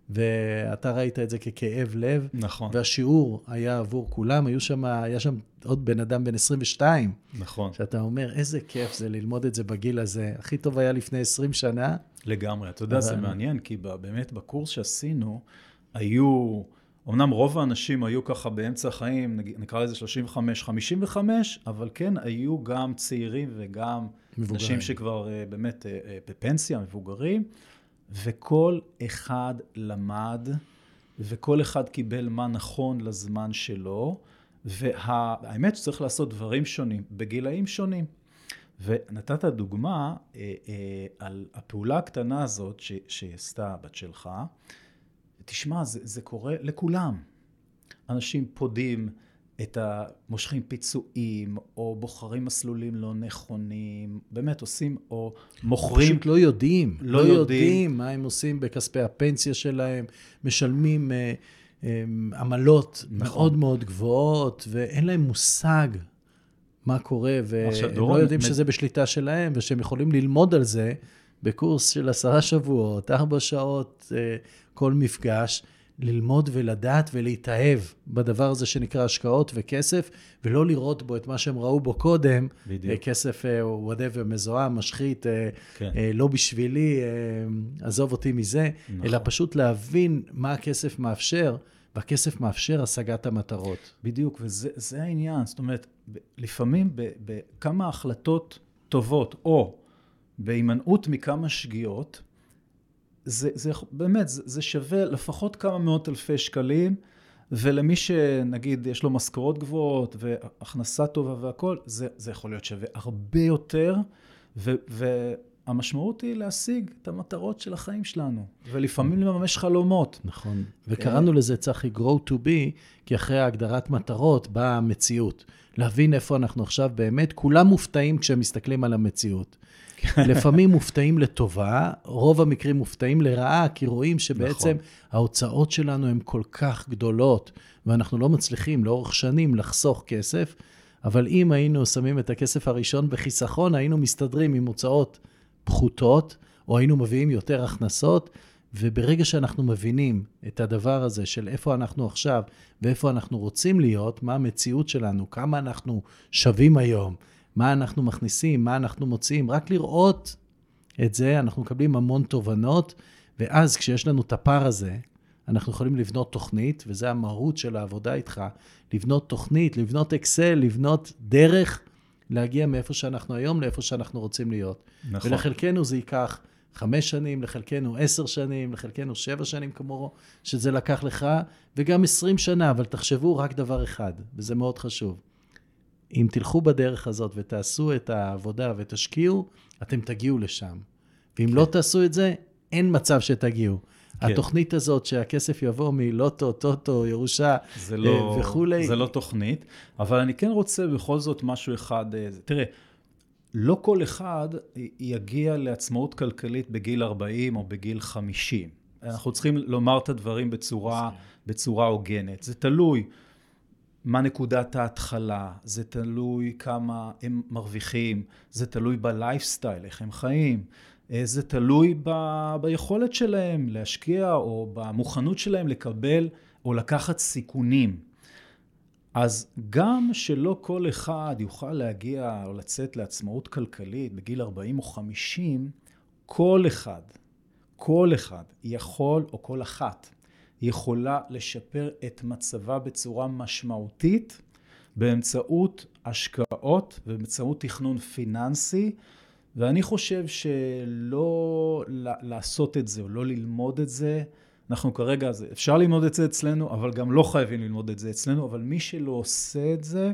ואתה ראית את זה ככאב לב. נכון. והשיעור היה עבור כולם, היו שם, היה שם עוד בן אדם בן 22. נכון. שאתה אומר, איזה כיף זה ללמוד את זה בגיל הזה. הכי טוב היה לפני 20 שנה. לגמרי. אתה יודע, אבל... זה מעניין, כי באמת בקורס שעשינו, היו... אמנם רוב האנשים היו ככה באמצע החיים, נקרא לזה 35-55, אבל כן היו גם צעירים וגם מבוגרים. אנשים שכבר אה, באמת אה, אה, בפנסיה, מבוגרים. וכל אחד למד, וכל אחד קיבל מה נכון לזמן שלו, והאמת שצריך לעשות דברים שונים, בגילאים שונים. ונתת דוגמה אה, אה, על הפעולה הקטנה הזאת שהיא עשתה הבת שלך. תשמע, זה, זה קורה לכולם. אנשים פודים, את המושכים פיצויים, או בוחרים מסלולים לא נכונים, באמת עושים, או מוכרים... פשוט לא יודעים, לא, לא יודעים. יודעים מה הם עושים בכספי הפנסיה שלהם, משלמים אה, אה, עמלות נכון. מאוד מאוד גבוהות, ואין להם מושג מה קורה, והם לא יודעים. שזה בשליטה שלהם, ושהם יכולים ללמוד על זה בקורס של עשרה שבועות, ארבע שעות אה, כל מפגש. ללמוד ולדעת ולהתאהב בדבר הזה שנקרא השקעות וכסף, ולא לראות בו את מה שהם ראו בו קודם, בדיוק. אה, כסף וואטאבר, מזוהם, משחית, אה, כן. אה, לא בשבילי, אה, עזוב אותי מזה, נכון. אלא פשוט להבין מה הכסף מאפשר, והכסף מאפשר השגת המטרות. בדיוק, וזה זה העניין. זאת אומרת, לפעמים בכמה החלטות טובות, או בהימנעות מכמה שגיאות, זה, זה באמת, זה, זה שווה לפחות כמה מאות אלפי שקלים, ולמי שנגיד יש לו משכורות גבוהות והכנסה טובה והכול, זה, זה יכול להיות שווה הרבה יותר, ו, והמשמעות היא להשיג את המטרות של החיים שלנו, ולפעמים לממש חלומות. נכון. וקראנו לזה, צחי, grow to be, כי אחרי הגדרת מטרות באה המציאות. להבין איפה אנחנו עכשיו באמת, כולם מופתעים כשהם מסתכלים על המציאות. לפעמים מופתעים לטובה, רוב המקרים מופתעים לרעה, כי רואים שבעצם נכון. ההוצאות שלנו הן כל כך גדולות, ואנחנו לא מצליחים לאורך שנים לחסוך כסף, אבל אם היינו שמים את הכסף הראשון בחיסכון, היינו מסתדרים עם הוצאות פחותות, או היינו מביאים יותר הכנסות, וברגע שאנחנו מבינים את הדבר הזה של איפה אנחנו עכשיו ואיפה אנחנו רוצים להיות, מה המציאות שלנו, כמה אנחנו שווים היום, מה אנחנו מכניסים, מה אנחנו מוציאים, רק לראות את זה, אנחנו מקבלים המון תובנות, ואז כשיש לנו את הפער הזה, אנחנו יכולים לבנות תוכנית, וזה המהות של העבודה איתך, לבנות תוכנית, לבנות אקסל, לבנות דרך להגיע מאיפה שאנחנו היום לאיפה שאנחנו רוצים להיות. נכון. ולחלקנו זה ייקח חמש שנים, לחלקנו עשר שנים, לחלקנו שבע שנים כמו שזה לקח לך, וגם עשרים שנה, אבל תחשבו רק דבר אחד, וזה מאוד חשוב. אם תלכו בדרך הזאת ותעשו את העבודה ותשקיעו, אתם תגיעו לשם. ואם לא תעשו את זה, אין מצב שתגיעו. כן. התוכנית הזאת שהכסף יבוא מלוטו, טוטו, ירושה זה לא, אה, וכולי. זה לא תוכנית, אבל אני כן רוצה בכל זאת משהו אחד. אה, תראה, לא כל אחד יגיע לעצמאות כלכלית בגיל 40 או בגיל 50. אנחנו צריכים לומר את הדברים בצורה, בצורה הוגנת. זה תלוי מה נקודת ההתחלה, זה תלוי כמה הם מרוויחים, זה תלוי בלייפסטייל, איך הם חיים, זה תלוי ב, ביכולת שלהם להשקיע או במוכנות שלהם לקבל או לקחת סיכונים. אז גם שלא כל אחד יוכל להגיע או לצאת לעצמאות כלכלית בגיל 40 או 50, כל אחד, כל אחד יכול, או כל אחת, יכולה לשפר את מצבה בצורה משמעותית באמצעות השקעות ובאמצעות תכנון פיננסי, ואני חושב שלא לעשות את זה או לא ללמוד את זה, אנחנו כרגע, אפשר ללמוד את זה אצלנו, אבל גם לא חייבים ללמוד את זה אצלנו, אבל מי שלא עושה את זה,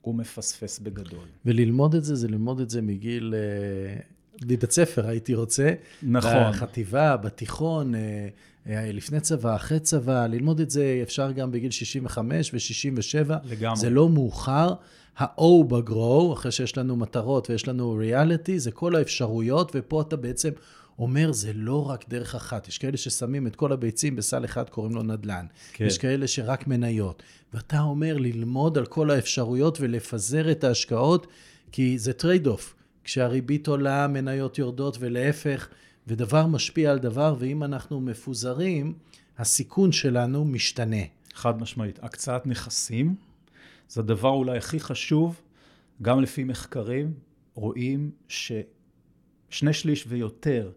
הוא מפספס בגדול. וללמוד את זה, זה ללמוד את זה מגיל... אה, מבית ספר הייתי רוצה. נכון. בחטיבה, בתיכון, אה, אה, לפני צבא, אחרי צבא, ללמוד את זה אפשר גם בגיל 65 ו-67. לגמרי. זה לא מאוחר. ה-O ב-Grow, אחרי שיש לנו מטרות ויש לנו ריאליטי, זה כל האפשרויות, ופה אתה בעצם אומר, זה לא רק דרך אחת. יש כאלה ששמים את כל הביצים בסל אחד, קוראים לו נדל"ן. כן. יש כאלה שרק מניות. ואתה אומר ללמוד על כל האפשרויות ולפזר את ההשקעות, כי זה trade-off. כשהריבית עולה, המניות יורדות, ולהפך, ודבר משפיע על דבר, ואם אנחנו מפוזרים, הסיכון שלנו משתנה. חד משמעית. הקצאת נכסים זה הדבר אולי הכי חשוב, גם לפי מחקרים, רואים ששני שליש ויותר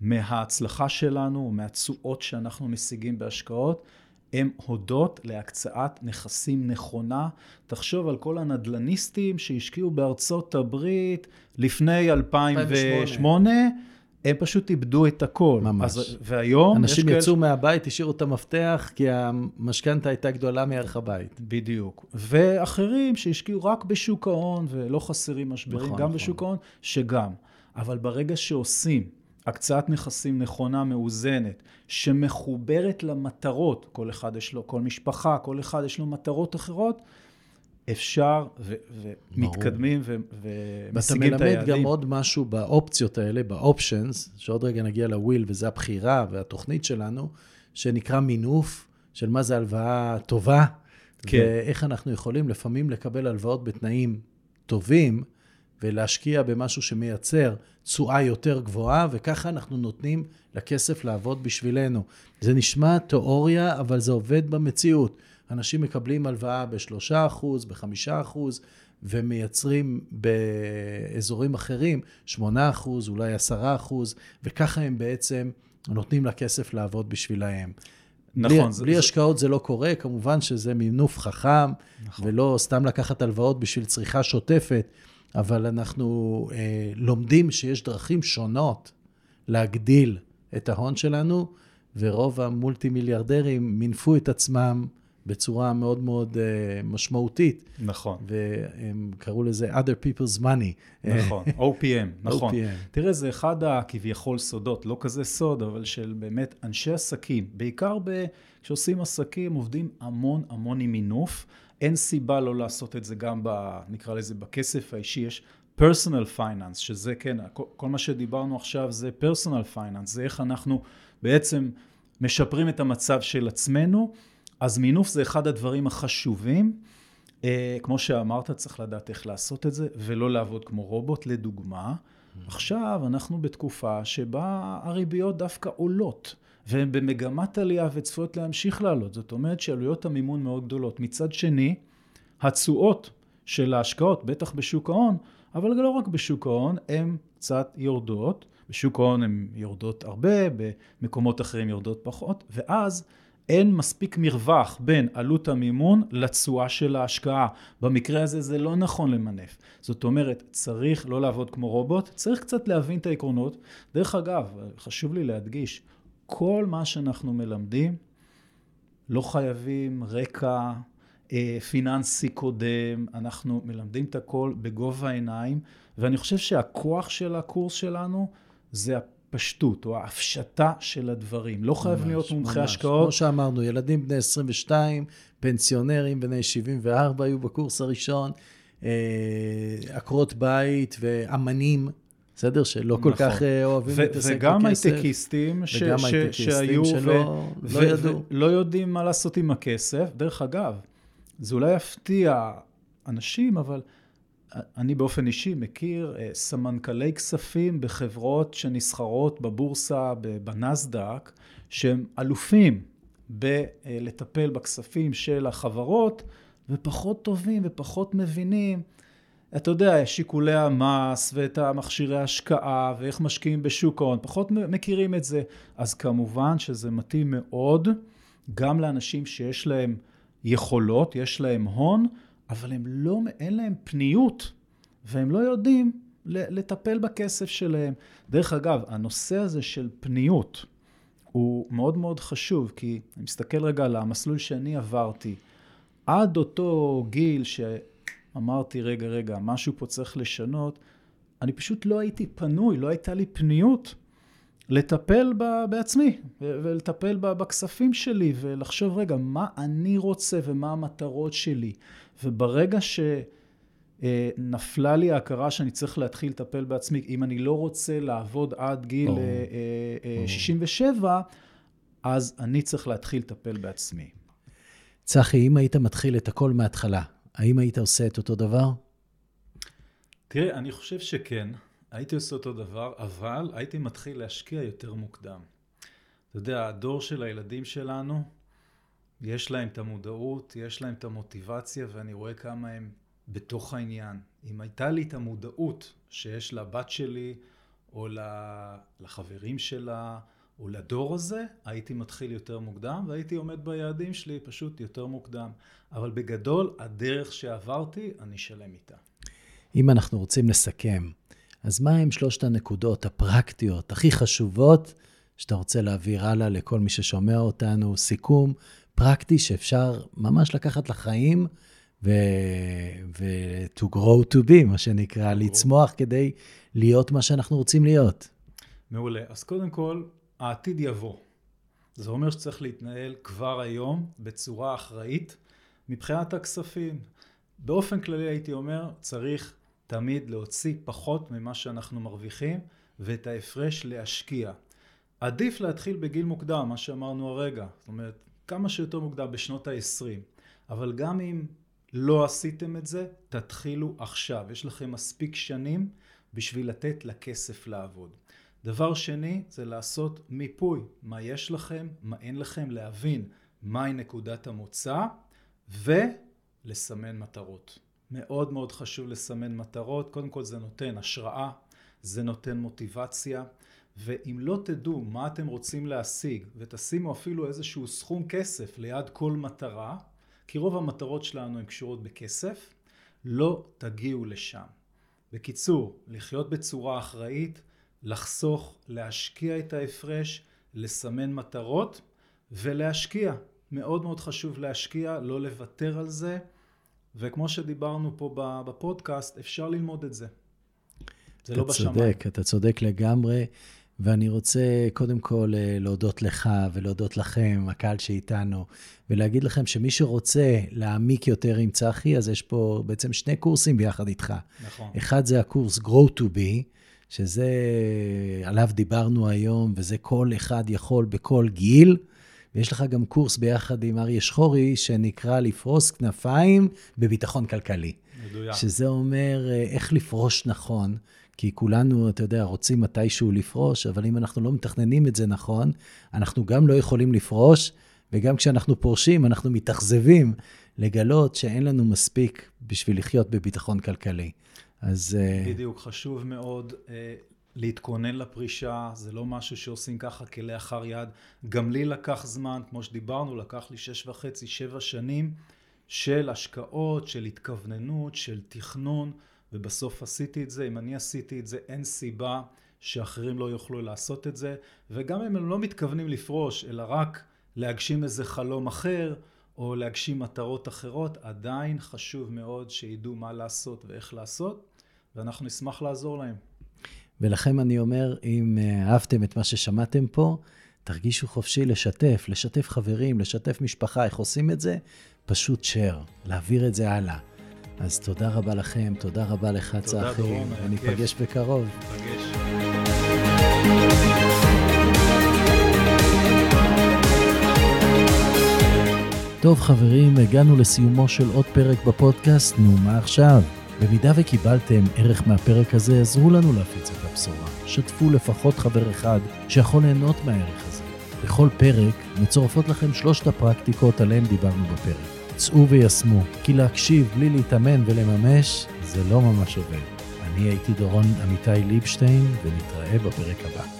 מההצלחה שלנו, מהתשואות שאנחנו משיגים בהשקעות, הם הודות להקצאת נכסים נכונה. תחשוב על כל הנדלניסטים שהשקיעו בארצות הברית לפני 2008, הם פשוט איבדו את הכל. ממש. אז, והיום אנשים יש יצאו מהבית, השאירו את המפתח, כי המשכנתה הייתה גדולה מערך הבית. בדיוק. ואחרים שהשקיעו רק בשוק ההון, ולא חסרים משברים, נכון, גם נכון. בשוק ההון, שגם. אבל ברגע שעושים הקצאת נכסים נכונה, מאוזנת, שמחוברת למטרות, כל אחד יש לו, כל משפחה, כל אחד יש לו מטרות אחרות, אפשר, ומתקדמים ואתה ומשיגים את מלמד היעדים. גם עוד משהו באופציות האלה, באופשנס, שעוד רגע נגיע לוויל, וזה הבחירה והתוכנית שלנו, שנקרא מינוף, של מה זה הלוואה טובה, כן. ואיך אנחנו יכולים לפעמים לקבל הלוואות בתנאים טובים, ולהשקיע במשהו שמייצר תשואה יותר גבוהה, וככה אנחנו נותנים לכסף לעבוד בשבילנו. זה נשמע תיאוריה, אבל זה עובד במציאות. אנשים מקבלים הלוואה ב-3%, ב-5%, ומייצרים באזורים אחרים 8%, אולי 10%, וככה הם בעצם נותנים לכסף לעבוד בשבילהם. נכון. בלי, זה, בלי זה... השקעות זה לא קורה, כמובן שזה מינוף חכם, נכון. ולא סתם לקחת הלוואות בשביל צריכה שוטפת, אבל אנחנו אה, לומדים שיש דרכים שונות להגדיל את ההון שלנו, ורוב המולטי מיליארדרים מינפו את עצמם בצורה מאוד מאוד uh, משמעותית. נכון. והם קראו לזה other people's money. נכון, OPM, נכון. OPM. תראה, זה אחד הכביכול סודות, לא כזה סוד, אבל של באמת אנשי עסקים. בעיקר ב... כשעושים עסקים, עובדים המון המון עם מינוף. אין סיבה לא לעשות את זה גם, ב, נקרא לזה, בכסף האישי. יש personal finance, שזה כן, כל, כל מה שדיברנו עכשיו זה personal finance, זה איך אנחנו בעצם משפרים את המצב של עצמנו. אז מינוף זה אחד הדברים החשובים. אה, כמו שאמרת, צריך לדעת איך לעשות את זה, ולא לעבוד כמו רובוט. לדוגמה, mm-hmm. עכשיו אנחנו בתקופה שבה הריביות דווקא עולות, והן במגמת עלייה וצפויות להמשיך לעלות. זאת אומרת שעלויות המימון מאוד גדולות. מצד שני, התשואות של ההשקעות, בטח בשוק ההון, אבל לא רק בשוק ההון, הן קצת יורדות. בשוק ההון הן יורדות הרבה, במקומות אחרים יורדות פחות, ואז אין מספיק מרווח בין עלות המימון לתשואה של ההשקעה. במקרה הזה זה לא נכון למנף. זאת אומרת, צריך לא לעבוד כמו רובוט, צריך קצת להבין את העקרונות. דרך אגב, חשוב לי להדגיש, כל מה שאנחנו מלמדים, לא חייבים רקע אה, פיננסי קודם, אנחנו מלמדים את הכל בגובה העיניים, ואני חושב שהכוח של הקורס שלנו זה הפשטות או ההפשטה של הדברים. לא חייב להיות מומחי השקעות. כמו שאמרנו, ילדים בני 22, פנסיונרים בני 74 היו בקורס הראשון, אה, עקרות בית ואמנים. בסדר? שלא כל נכון. כך אה, אוהבים להתעסק בכסף. וגם הייטקיסטים ש- וגם הייטקיסטים שהיו שלא ו- לא ידעו. ולא יודעים מה לעשות עם הכסף. דרך אגב, זה אולי יפתיע אנשים, אבל אני באופן אישי מכיר אה, סמנכלי כספים בחברות שנסחרות בבורסה בנסדק, שהם אלופים בלטפל בכספים של החברות, ופחות טובים ופחות מבינים, אתה יודע, שיקולי המס ואת המכשירי ההשקעה ואיך משקיעים בשוק ההון, פחות מכירים את זה. אז כמובן שזה מתאים מאוד גם לאנשים שיש להם יכולות, יש להם הון, אבל הם לא, אין להם פניות, והם לא יודעים לטפל בכסף שלהם. דרך אגב, הנושא הזה של פניות הוא מאוד מאוד חשוב, כי אני מסתכל רגע על המסלול שאני עברתי. עד אותו גיל שאמרתי, רגע, רגע, משהו פה צריך לשנות, אני פשוט לא הייתי פנוי, לא הייתה לי פניות לטפל בעצמי ולטפל בכספים שלי ולחשוב, רגע, מה אני רוצה ומה המטרות שלי. וברגע שנפלה לי ההכרה שאני צריך להתחיל לטפל בעצמי, אם אני לא רוצה לעבוד עד גיל oh. 67, oh. אז אני צריך להתחיל לטפל בעצמי. צחי, אם היית מתחיל את הכל מההתחלה, האם היית עושה את אותו דבר? תראה, אני חושב שכן. הייתי עושה אותו דבר, אבל הייתי מתחיל להשקיע יותר מוקדם. אתה יודע, הדור של הילדים שלנו, יש להם את המודעות, יש להם את המוטיבציה, ואני רואה כמה הם בתוך העניין. אם הייתה לי את המודעות שיש לבת שלי, או לחברים שלה, או לדור הזה, הייתי מתחיל יותר מוקדם, והייתי עומד ביעדים שלי פשוט יותר מוקדם. אבל בגדול, הדרך שעברתי, אני שלם איתה. אם אנחנו רוצים לסכם, אז מה הם שלושת הנקודות הפרקטיות הכי חשובות שאתה רוצה להעביר הלאה לכל מי ששומע אותנו? סיכום פרקטי שאפשר ממש לקחת לחיים ו... ו- to grow to be, מה שנקרא, לצמוח כדי להיות מה שאנחנו רוצים להיות. מעולה. אז קודם כל, העתיד יבוא. זה אומר שצריך להתנהל כבר היום בצורה אחראית מבחינת הכספים. באופן כללי הייתי אומר, צריך תמיד להוציא פחות ממה שאנחנו מרוויחים ואת ההפרש להשקיע. עדיף להתחיל בגיל מוקדם, מה שאמרנו הרגע, זאת אומרת, כמה שיותר מוקדם בשנות ה-20, אבל גם אם לא עשיתם את זה, תתחילו עכשיו. יש לכם מספיק שנים בשביל לתת לכסף לעבוד. דבר שני זה לעשות מיפוי, מה יש לכם, מה אין לכם, להבין מהי נקודת המוצא ולסמן מטרות. מאוד מאוד חשוב לסמן מטרות, קודם כל זה נותן השראה, זה נותן מוטיבציה, ואם לא תדעו מה אתם רוצים להשיג ותשימו אפילו איזשהו סכום כסף ליד כל מטרה, כי רוב המטרות שלנו הן קשורות בכסף, לא תגיעו לשם. בקיצור, לחיות בצורה אחראית, לחסוך, להשקיע את ההפרש, לסמן מטרות ולהשקיע. מאוד מאוד חשוב להשקיע, לא לוותר על זה, וכמו שדיברנו פה בפודקאסט, אפשר ללמוד את זה. זה לא בשמיים. אתה צודק, אתה צודק לגמרי. ואני רוצה קודם כל אה, להודות לך ולהודות לכם, הקהל שאיתנו, ולהגיד לכם שמי שרוצה להעמיק יותר עם צחי, אז יש פה בעצם שני קורסים ביחד איתך. נכון. אחד זה הקורס Grow to be, שזה, עליו דיברנו היום, וזה כל אחד יכול בכל גיל. ויש לך גם קורס ביחד עם אריה שחורי, שנקרא לפרוס כנפיים בביטחון כלכלי. מדויק. שזה אומר אה, איך לפרוש נכון. כי כולנו, אתה יודע, רוצים מתישהו לפרוש, אבל אם אנחנו לא מתכננים את זה נכון, אנחנו גם לא יכולים לפרוש, וגם כשאנחנו פורשים, אנחנו מתאכזבים לגלות שאין לנו מספיק בשביל לחיות בביטחון כלכלי. אז... אה, בדיוק, חשוב מאוד uh, להתכונן לפרישה, זה לא משהו שעושים ככה כלאחר יד. גם לי לקח זמן, כמו שדיברנו, לקח לי שש וחצי, שבע שנים של השקעות, של התכווננות, של תכנון. ובסוף עשיתי את זה. אם אני עשיתי את זה, אין סיבה שאחרים לא יוכלו לעשות את זה. וגם אם הם לא מתכוונים לפרוש, אלא רק להגשים איזה חלום אחר, או להגשים מטרות אחרות, עדיין חשוב מאוד שידעו מה לעשות ואיך לעשות, ואנחנו נשמח לעזור להם. ולכם אני אומר, אם אה, אהבתם את מה ששמעתם פה, תרגישו חופשי לשתף, לשתף חברים, לשתף משפחה, איך עושים את זה? פשוט share, להעביר את זה הלאה. אז תודה רבה לכם, תודה רבה לך, צחי, וניפגש בקרוב. טוב חברים, הגענו לסיומו של עוד פרק בפודקאסט, נו מה עכשיו? במידה וקיבלתם ערך מהפרק הזה, עזרו לנו להפיץ את הבשורה. שתפו לפחות חבר אחד שיכול ליהנות מהערך הזה. בכל פרק מצורפות לכם שלושת הפרקטיקות עליהן דיברנו בפרק. צאו ויישמו, כי להקשיב בלי להתאמן ולממש, זה לא ממש עובד. אני הייתי דורון עמיתי ליבשטיין, ונתראה בפרק הבא.